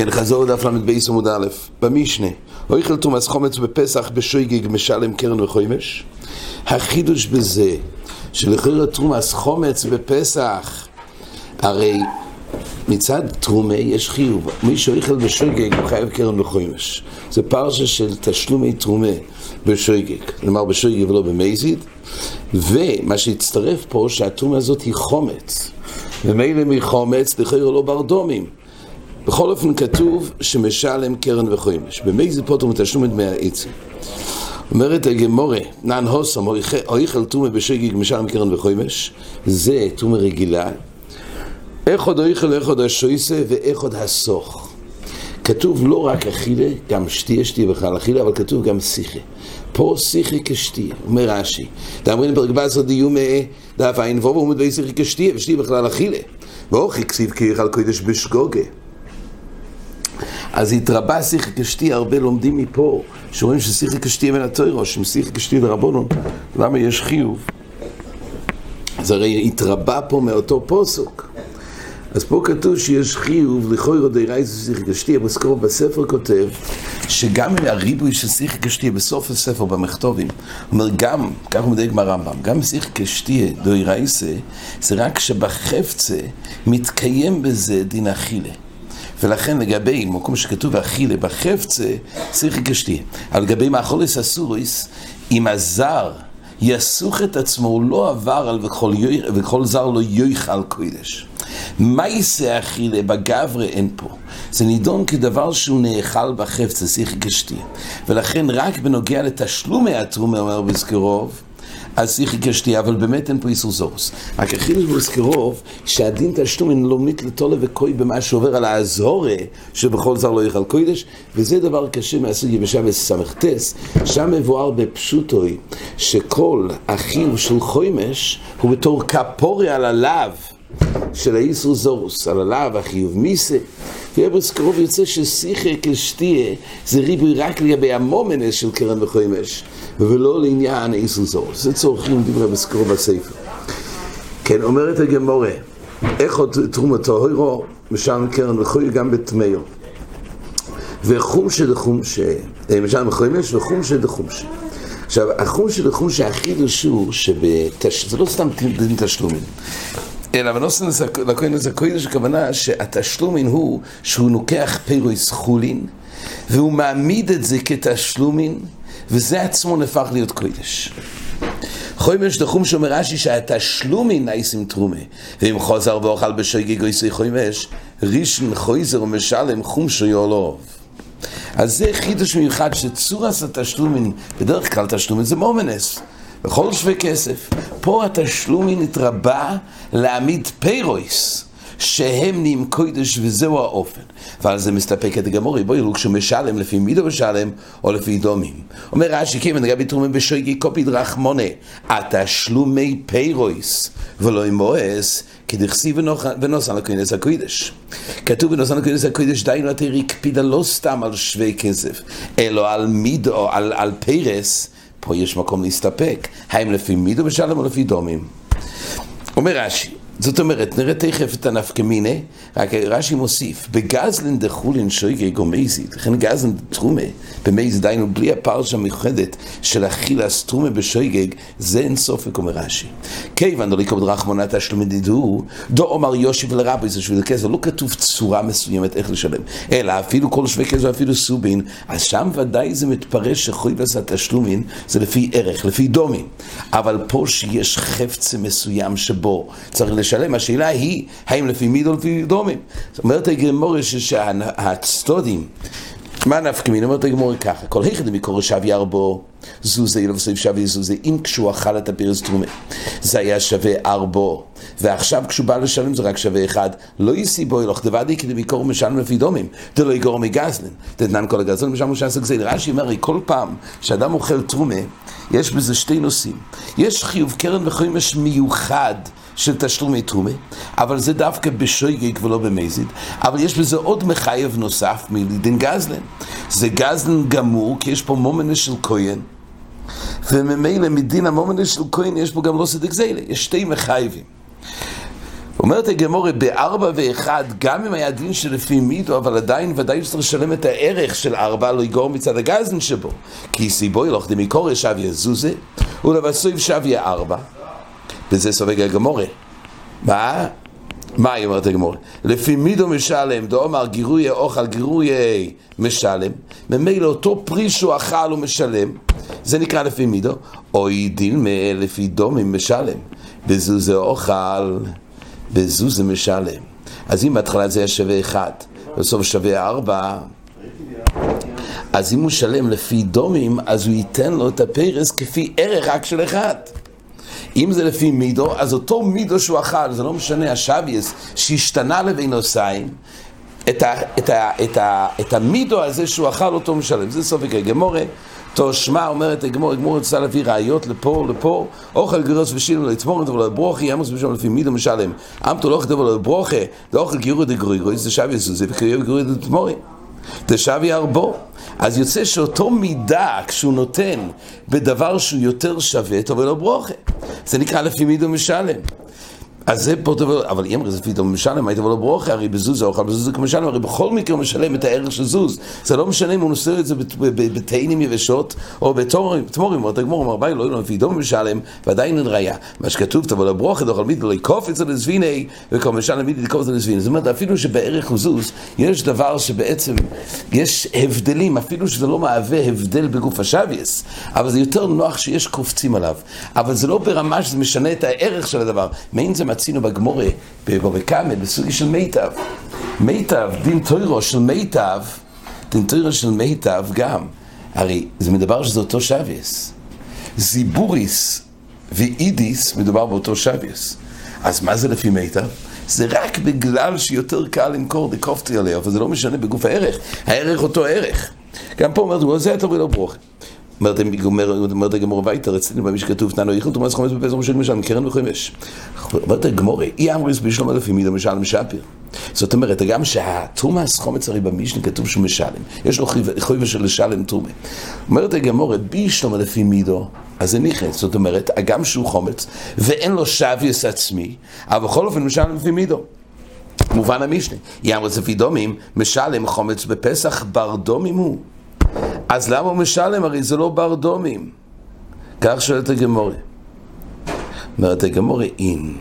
כן, חזור לדף ל"ב עמוד א', במשנה, אויכל תומאס חומץ בפסח בשויגג משלם קרן וחומש. החידוש בזה, שלכאורה תרומס חומץ בפסח, הרי מצד תרומה יש חיוב, מי שאויכל בשויגג הוא חייב קרן וחומש. זה פרשה של תשלומי תרומה בשויגג, כלומר בשויגג ולא במזיד, ומה שהצטרף פה שהתרומה הזאת היא חומץ, ומילא מחומץ לכאורה לא ברדומים. בכל אופן כתוב שמשלם קרן וחומש. זה פוטר מתשלום את דמי העצים. אומרת הגמורה, נען הוסם, אויכל תומה בשגיג משלם קרן וחומש, זה תומה רגילה. איך עוד אויכל, איך עוד השויסה ואיך עוד הסוך. כתוב לא רק אכילה, גם שתיה, שתיה בכלל אכילה, אבל כתוב גם שיחה. פה שיחה כשתיה, אומר רש"י. דאמרין פרק בעשר דיומא דף עין ובו, הוא מדבר שיחה כשתיה, ושתיה בכלל אכילה. ואוכי כסיב כי יאכל קודש בשגוגה. אז התרבה שיחה קשתי, הרבה לומדים מפה, שרואים ששיחה קשתי מן התוירו, שמשיחה קשתי לרבונו, למה יש חיוב? אז הרי התרבה פה מאותו פוסוק. אז פה כתוב שיש חיוב לכוירו דיירייס שיחה קשתי, אבל בספר כותב שגם הריבוי של שיחה קשתי בסוף הספר במכתובים, אומר גם, כך הוא מדייק מהרמב"ם, גם שיחה קשתי דיירייס זה רק שבחפצה מתקיים בזה דין אכילה. ולכן לגבי מקום שכתוב אכילה בחפצה, צריך לקשתי. אבל לגבי מאכולס אסוריס, אם הזר יסוך את עצמו, הוא לא עבר על וכל, וכל זר לא יויכל קודש. מה יישא אכילה בגברי אין פה. זה נידון כדבר שהוא נאכל בחפצה, צריך לקשתי. ולכן רק בנוגע לתשלומי התרומה, אומר בזכרוב, אז צריך לקשתי, אבל באמת אין פה איסור זורס. רק החילוש בוזכרוב, שהדין תשלום אין לא מתלתולה וכוי במה שעובר על האזהורה, שבכל זר לא יאכל קוידש, וזה דבר קשה מהסוגיה בשבס סמכתס, שם מבואר בפשוטוי, שכל החיוב של חוימש הוא בתור כפורי על הלאו. של האיסור זורוס, על הלאו, החיוב מיסה. ואברס קרוב יוצא ששיחה כשתיה זה ריבוי רק לגבי המומנס של קרן וחומש, ולא לעניין האיסור זורוס. זה צורכים דברי אברס קרוב בספר. כן, אומרת הגמורה, איך עוד תרומתו הוירו, משלם קרן וחומש גם בטמאו. וחומשה דחומשה, משלם חומש וחומשה דחומשה. עכשיו, החומשה דחומשה החידוש שבתש... זה לא סתם תשלומים. אלא בנוסן לכהן הזה קודש הכוונה שהתשלומין הוא שהוא לוקח פירויס חולין והוא מעמיד את זה כתשלומין וזה עצמו נהפך להיות קודש. חומש דחום שאומר רש"י שהתשלומין נעשים תרומה ואם חוזר ואוכל בשגי גויסי חומש רישן חויזר ומשלם חומשו יולוב אז זה חידוש מיוחד שצורס התשלומין בדרך כלל תשלומין זה מומנס בכל שווה כסף. פה התשלומין התרבה להעמיד פיירויס. שהם נהיים קודש וזהו האופן. ועל זה מסתפק את הגמורי, בואי לוק שהוא משלם לפי מידו משלם או לפי דומים. אומר רש"י, כיוון לגבי תרומים בשויגי קופיד רחמונה, התשלומי פיירויס ולא עם מואס, כדכסי ונוסן לקודש הקודש. כתוב בנוסן לקודש הקודש, דיינו התיר הקפידה לא סתם על שווה כסף, אלא על מידו, על, על פיירס. פה יש מקום להסתפק, האם לפי מידו משלם או לפי דומים. אומר רש"י, זאת אומרת, נראה תכף את הנפקמינה, רק רש"י מוסיף, בגזלין דחולין שויגי גומייזית, לכן גזלין דתרומה, במייז דיינו בלי הפרשה המיוחדת של אכילס תרומה בשויגג, זה אין סופק, אומר רש"י. כיוון לקרוא רחמונה תשלומי דידור, דו אומר יושיב לרבי, זה שביל כסף, לא כתוב צורה מסוימת איך לשלם, אלא אפילו כל שווה כסף, אפילו סובין, אז שם ודאי זה מתפרש שחויבס התשלומין זה לפי ערך, לפי דומים. אבל פה שיש חפצה מסוים שבו צריך לשלם, השאלה היא, האם לפי מידו או לפי דומים? זאת אומרת הגמורה שהצטודים, מה נפקא מין? אומרת הגמורה ככה, כל היכד מקור שווה ארבו, זוזה ילוב סביב שווה זוזה, אם כשהוא אכל את הפירס תרומה, זה היה שווה ארבו, ועכשיו כשהוא בא לשלם זה רק שווה אחד, לא יסי בו אלוך דבדי כדי מקור משלם לפי דומים, דלא יגור מגזלן, דתנן כל הגזלן משלם משלם סגזל, רש"י אומר, כל פעם שאדם אוכל תרומה, יש בזה שתי נושאים, יש חיוב קרן וחומש מיוחד, של תשלומי תרומה, אבל זה דווקא בשויגג ולא במזיד. אבל יש בזה עוד מחייב נוסף מלידין גזלן. זה גזלן גמור, כי יש פה מומנס של כהן, וממילא מדין המומנס של כהן יש פה גם לא סדק זיילה, יש שתי מחייבים. אומרת הגמורה, בארבע ואחד, גם אם היה דין שלפי מידו, אבל עדיין ודאי שצריך לשלם את הערך של ארבע, לא יגור מצד הגזן שבו. כי סיבו ילוך דמיקורי שביה זוזה, ולבסוף שביה ארבע. וזה סובג הגמורה. מה? מה היא אומרת הגמורה? לפי מידו משלם, דאמר גירוי אוכל גירוי משלם, ממילא אותו פרי שהוא אכל הוא משלם, זה נקרא לפי מידו, או דין לפי דומים משלם, בזוזה אוכל, בזוזה משלם. אז אם בהתחלה זה היה שווה אחד, בסוף שווה ארבע, אז אם הוא שלם לפי דומים, אז הוא ייתן לו את הפרס כפי ערך רק של אחד. אם זה לפי מידו, אז אותו מידו שהוא אכל, זה לא משנה, השוויס שהשתנה לבינוסיים, את, ה, את, ה, את, ה, את המידו הזה שהוא אכל אותו משלם. זה סופק הגמורה. תושמע אומרת הגמור, הגמור רוצה להביא ראיות לפה, לפה, אוכל גרוס ושילם לתמורת אבל ברוכי ימוס בשם לפי מידו משלם. אמתו לא כתב על ברוכה, ואוכל גירו דגרויגוי, זה שווה זה וקריאו גירו דתמורי. שווה ארבו. אז יוצא שאותו מידה, כשהוא נותן בדבר שהוא יותר שווה, טוב ולא ברוכה. זה נקרא לפי מידו משלם. אז זה פה טוב, אבל אם זה פתאום משלם, היית ולא ברוכה, הרי בזוז האוכל בזוז כמו משלם, הרי בכל מקרה הוא משלם את הערך של זוז. זה לא משנה אם הוא נושא את זה בתאינים יבשות, או בתמורים, הגמור, אמר ביי, לא יהיה לפי דום משלם, ועדיין אין ראייה. מה שכתוב, תבוא לברוכה, דוכל מידי, לא יקוף את זה לזביני, וכל משלם מידי לקוף את זה לזביני. זאת אומרת, אפילו שבערך הוא זוז, יש דבר שבעצם, יש הבדלים, אפילו שזה לא מהווה הבדל בגוף השוויס, אבל זה יותר נוח שיש קופצים עליו. אבל זה לא ברמה שזה משנה את הערך של הדבר. מעין זה מצינו בגמורה, בבקמה, בסוגי של מיטב. מיטב, דין טוירו של מיטב, דין טוירו של מיטב גם. הרי זה מדבר שזה אותו שוויס. זיבוריס ואידיס מדובר באותו שוויס. אז מה זה לפי מיטב? זה רק בגלל שיותר קל למכור דקופטי עליה, אבל זה לא משנה בגוף הערך. הערך אותו ערך. גם פה אומרת, זה אתה ולא ברוך. אומרת הגמור וייטר, אצלנו במי שכתוב תנו איכות ומס חומץ בפסח משל משל מקרן וחומש. אומרת הגמור, אי אמריס בשלום אלף ימיד המשל משפיר. זאת אומרת, גם שהתומאס חומץ הרי במשנה כתוב שהוא משלם, יש לו חויבה של לשלם תומה. אומרת הגמור, בישלום אלף ימידו, אז זה נכנס, זאת אומרת, הגם שהוא חומץ, ואין לו שוויוס עצמי, אבל בכל אופן משלם לפי מידו. מובן המשנה, יאמר לפי דומים, משלם חומץ בפסח, בר דומים הוא. אז למה הוא משלם? הרי זה לא בר דומים. כך שואלת הגמורי. אומרת הגמורי, אם.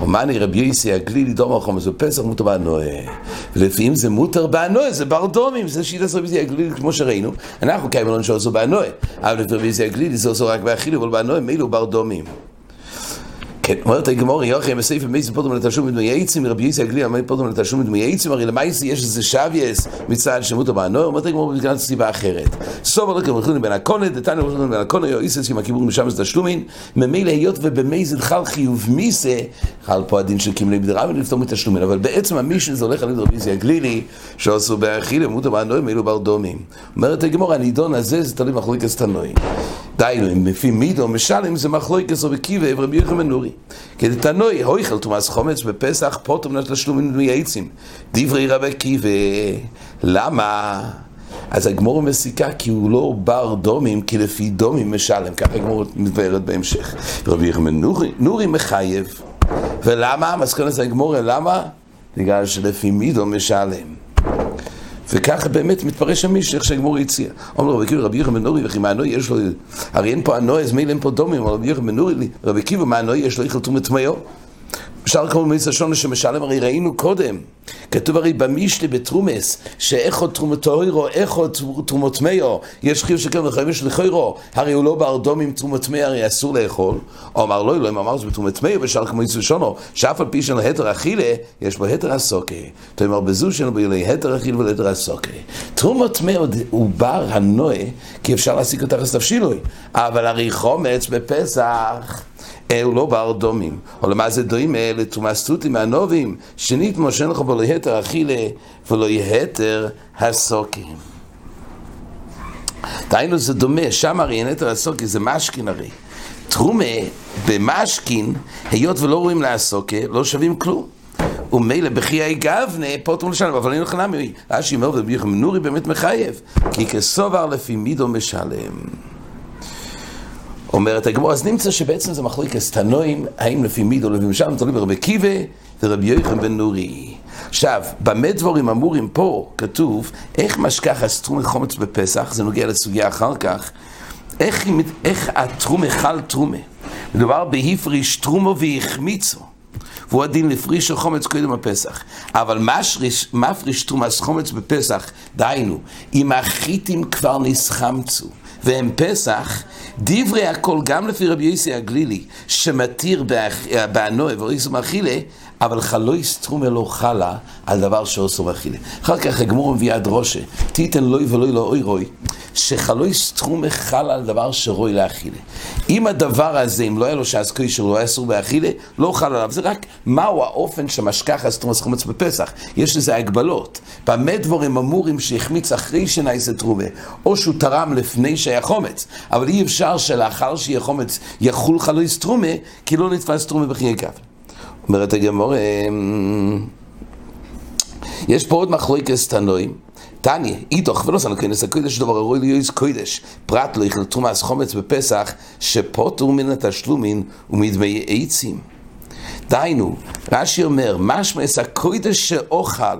אומני רבי יוסי הגלילי דומר חומץ בפסח מותר באנוה. ולפעמים זה מותר באנוה, זה בר דומים, זה שיטה רבי יוסי הגלילי כמו שראינו. אנחנו קיימים לנו שעושה באנוה. אבל לפי רבי יוסי הגלילי זה עושה רק באכילי, אבל באנוה מילא בר דומים. כן, אומרת הגמור, יוכי בספר מייס פוטום לתשלום מדמי עצים, רבי יצי הגליל אמר פוטום לתשלום מדמי עצים, הרי למייסי יש איזה שבייס מצד שמות הבענור, אומרת הגמור בגלל סיבה אחרת. סוף הלכה מלכונים בין הקונה, דתניה מלכונים בין הקונה, יו איסס עם הכיבור משם זה תשלומין, ממילא היות ובמייזד חל חיוב מיסה, חל פה הדין של כמלי בדירה ולפתור מתשלומין, אבל בעצם המישן זה הולך על רבי יצי הגלילי, שעשו באכיל, למות הבענור, מילא בר דומים. אומרת הגמור, הנידון הזה זה תלוי מחלוקת תנועים. דיינו, אם לפי מידו משלם זה או בקיבה, רבי יוחנן בן כדתנוי, הויכל תומאס חומץ בפסח, פוטום לתשלומים דמי עצים. דברי רבי קיבה, למה? אז הגמור מסיקה כי הוא לא בר דומים, כי לפי דומים משלם, ככה הגמור מתבהרת בהמשך. רבי יחמן נורי, נורי מחייב. ולמה? מסקנה זה הגמור, למה? בגלל שלפי מידו משלם. וככה באמת מתפרש המשך שהגמור הציע. אומר רבי קיבא רבי יוחנן בן נורי וכי מהנוי יש לו, הרי אין פה הנוי אז מילא אין פה דומים, אבל רבי יוחנן בן נורי, רבי קיבא מהנוי יש לו איכל תומת טמאו. אפשר לקרוא במועצת השונה שמשלם, הרי ראינו קודם, כתוב הרי במשלי בתרומס, שאיכו תרומתו אירו, איכו תרומות מאו, יש חיוב שכן וחייבים של חיירו, הרי הוא לא בארדום עם תרומות מאו, הרי אסור לאכול. או אמר לא, לא, אם אמר זה בתרומות מאו, ושאל כמו יצוא שונו, שאף על פי שאין לו התר אכילה, יש בו התר הסוקי. תאמר בזו שאין בו ילי התר אכילה ולהתר הסוקי. תרומות מאו הוא בר הנועה, כי אפשר להסיק אותך לסתף שינוי. אבל הרי חומץ בפסח אלו לא בר דומים. או למה זה דומה לתומסטותי מהנובים, שנית מושן לך בו יתר אכילה ולא יתר הסוקים. דהיינו זה דומה, שם הרי אין יתר הסוקי, זה משכין הרי. תרומה במשכין, היות ולא רואים לעסוקה, לא שווים כלום. ומילא בחיי גבנה, פוטום לשלם, אבל אין לך נמי. רש"י אומר, ובי יחם נורי באמת מחייב, כי כסובר לפי מידו משלם. אומרת הגמור, אז נמצא שבעצם זה מחלוקת תנועים, האם לפי מיד או לפי משל, תלוי ברבי קיבה, ורבי יוחנן בן נורי. עכשיו, במה דבורים אמורים פה, כתוב, איך משכח הסתרום חומץ בפסח, זה נוגע לסוגיה אחר כך, איך, איך התרומה חל תרומה. מדובר בהפריש תרומו והחמיצו. והוא הדין לפריש חומץ קודם הפסח. אבל משריש, מפריש תרומס חומץ בפסח, דהיינו, אם החיטים כבר נסחמצו. והם פסח, דברי הכל, גם לפי רבי יוסי הגלילי, שמתיר באנוי ואיסו מאכילה, אבל חלויס תרומה לא חלה על דבר שעושו מאכילה. אחר כך הגמור מביאה דרושה, תיתן לוי ולוי לא אוי רוי, שחלויס תרומה חלה על דבר שרוי לאכילה. אם הדבר הזה, אם לא היה לו שעסקוי שלו היה אסור באכילה, לא חל עליו. זה רק מהו האופן שמשכח תרומס חומץ בפסח. יש לזה הגבלות. במה דבורים אמורים שהחמיץ אחרי שנעשה תרומה, או שהוא תרם לפני שהיה חומץ. אבל אי אפשר שלאחר שיהיה חומץ יחול חלויס תרומה, כי לא נתפס תרומה בחיי כף. אומרת הגמור, אמ, יש פה עוד מחלוקת תנועים. תניא, איתוך ולא סנו כנס הקודש דבר הרוי ליועץ קודש, פרט לא יכלתו מס חומץ בפסח, שפוטו מן התשלומין ומדמי עצים. דהיינו, רש"י אומר, משמע את הקודש שאוכל,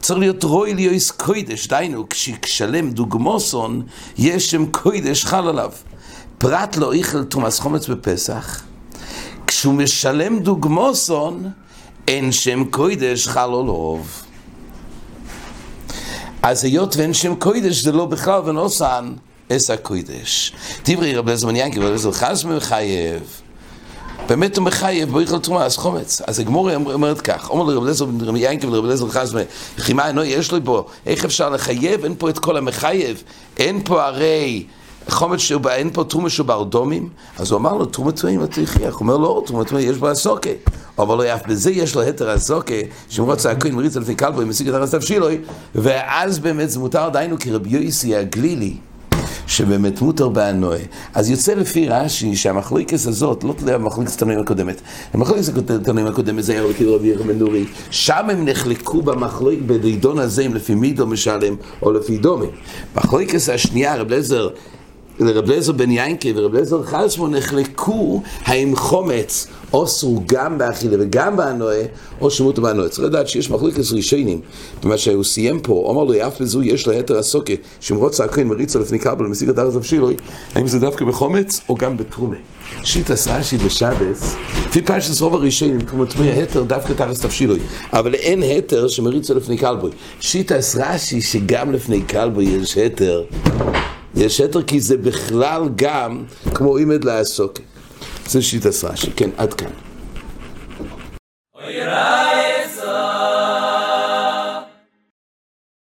צריך להיות רוי ליועץ קודש, דהיינו, כששלם דוגמוסון, יש שם קודש חל עליו. פרט לא איכל תומאס חומץ בפסח, כשהוא משלם דוגמוסון, אין שם קודש חל עליו. אז היות ואין שם קודש זה לא בכלל ונוסן אס הקודש. דברי רבי זמן ינקי ורבי זמן חס מחייב. באמת הוא מחייב בו יכל תרומה, אז חומץ. אז הגמור אומרת כך, אומר לרבי לזר בן רבי ינקי ולרבי לזר חס חימה אינו יש לי בו, איך אפשר לחייב? אין פה את כל המחייב, אין פה הרי חומץ שהוא, אין פה תרומה שהוא בארדומים, אז הוא אמר לו, תרומה טמאים לא תכריח, הוא אומר לו, תרומה טמאים יש בו הסוקה. אבל לא אף בזה יש לו היתר הסוקה, שאם רוצה הכהן מריץ לפי כלבו, משיג את הרס תבשילוי, ואז באמת זה מותר דיינו כרבי יויסי הגלילי. שבאמת מותר באנוה. אז יוצא לפי רש"י שהמחלוקס הזאת, לא תלוי במחלוקס תנועים הקודמת, המחלוקס התנועים הקודמת זה היה כאילו רבי ירמן נורי, שם הם נחלקו במחלוק בדידון הזה, אם לפי מידו משלם או לפי דומה. מחלוקס השנייה, רב לזר לרב לזר בן ינקי ורב לזר חלשמו נחלקו האם חומץ אוסרו גם באכילה וגם באנועה או שמות באנועה. צריך לדעת שיש מחלוקת ראשונים במה שהוא סיים פה, אומר לו יף לזו יש לו יתר הסוקה שמרות צעקין מריצה לפני קבל ומשיג את ארז אבשילוי האם זה דווקא בחומץ או גם בתרומה. שיטס רש"י בשבס, לפי פשטס רוב הראשונים, כמו תמי ההתר דווקא תחת אבשילוי, אבל אין התר שמריצה לפני קלבוי. שיטס רש"י שגם לפני קלבוי יש התר יש שטר כי זה בכלל גם כמו אימד לעסוק. זה שיטה סרשי. כן, עד כאן.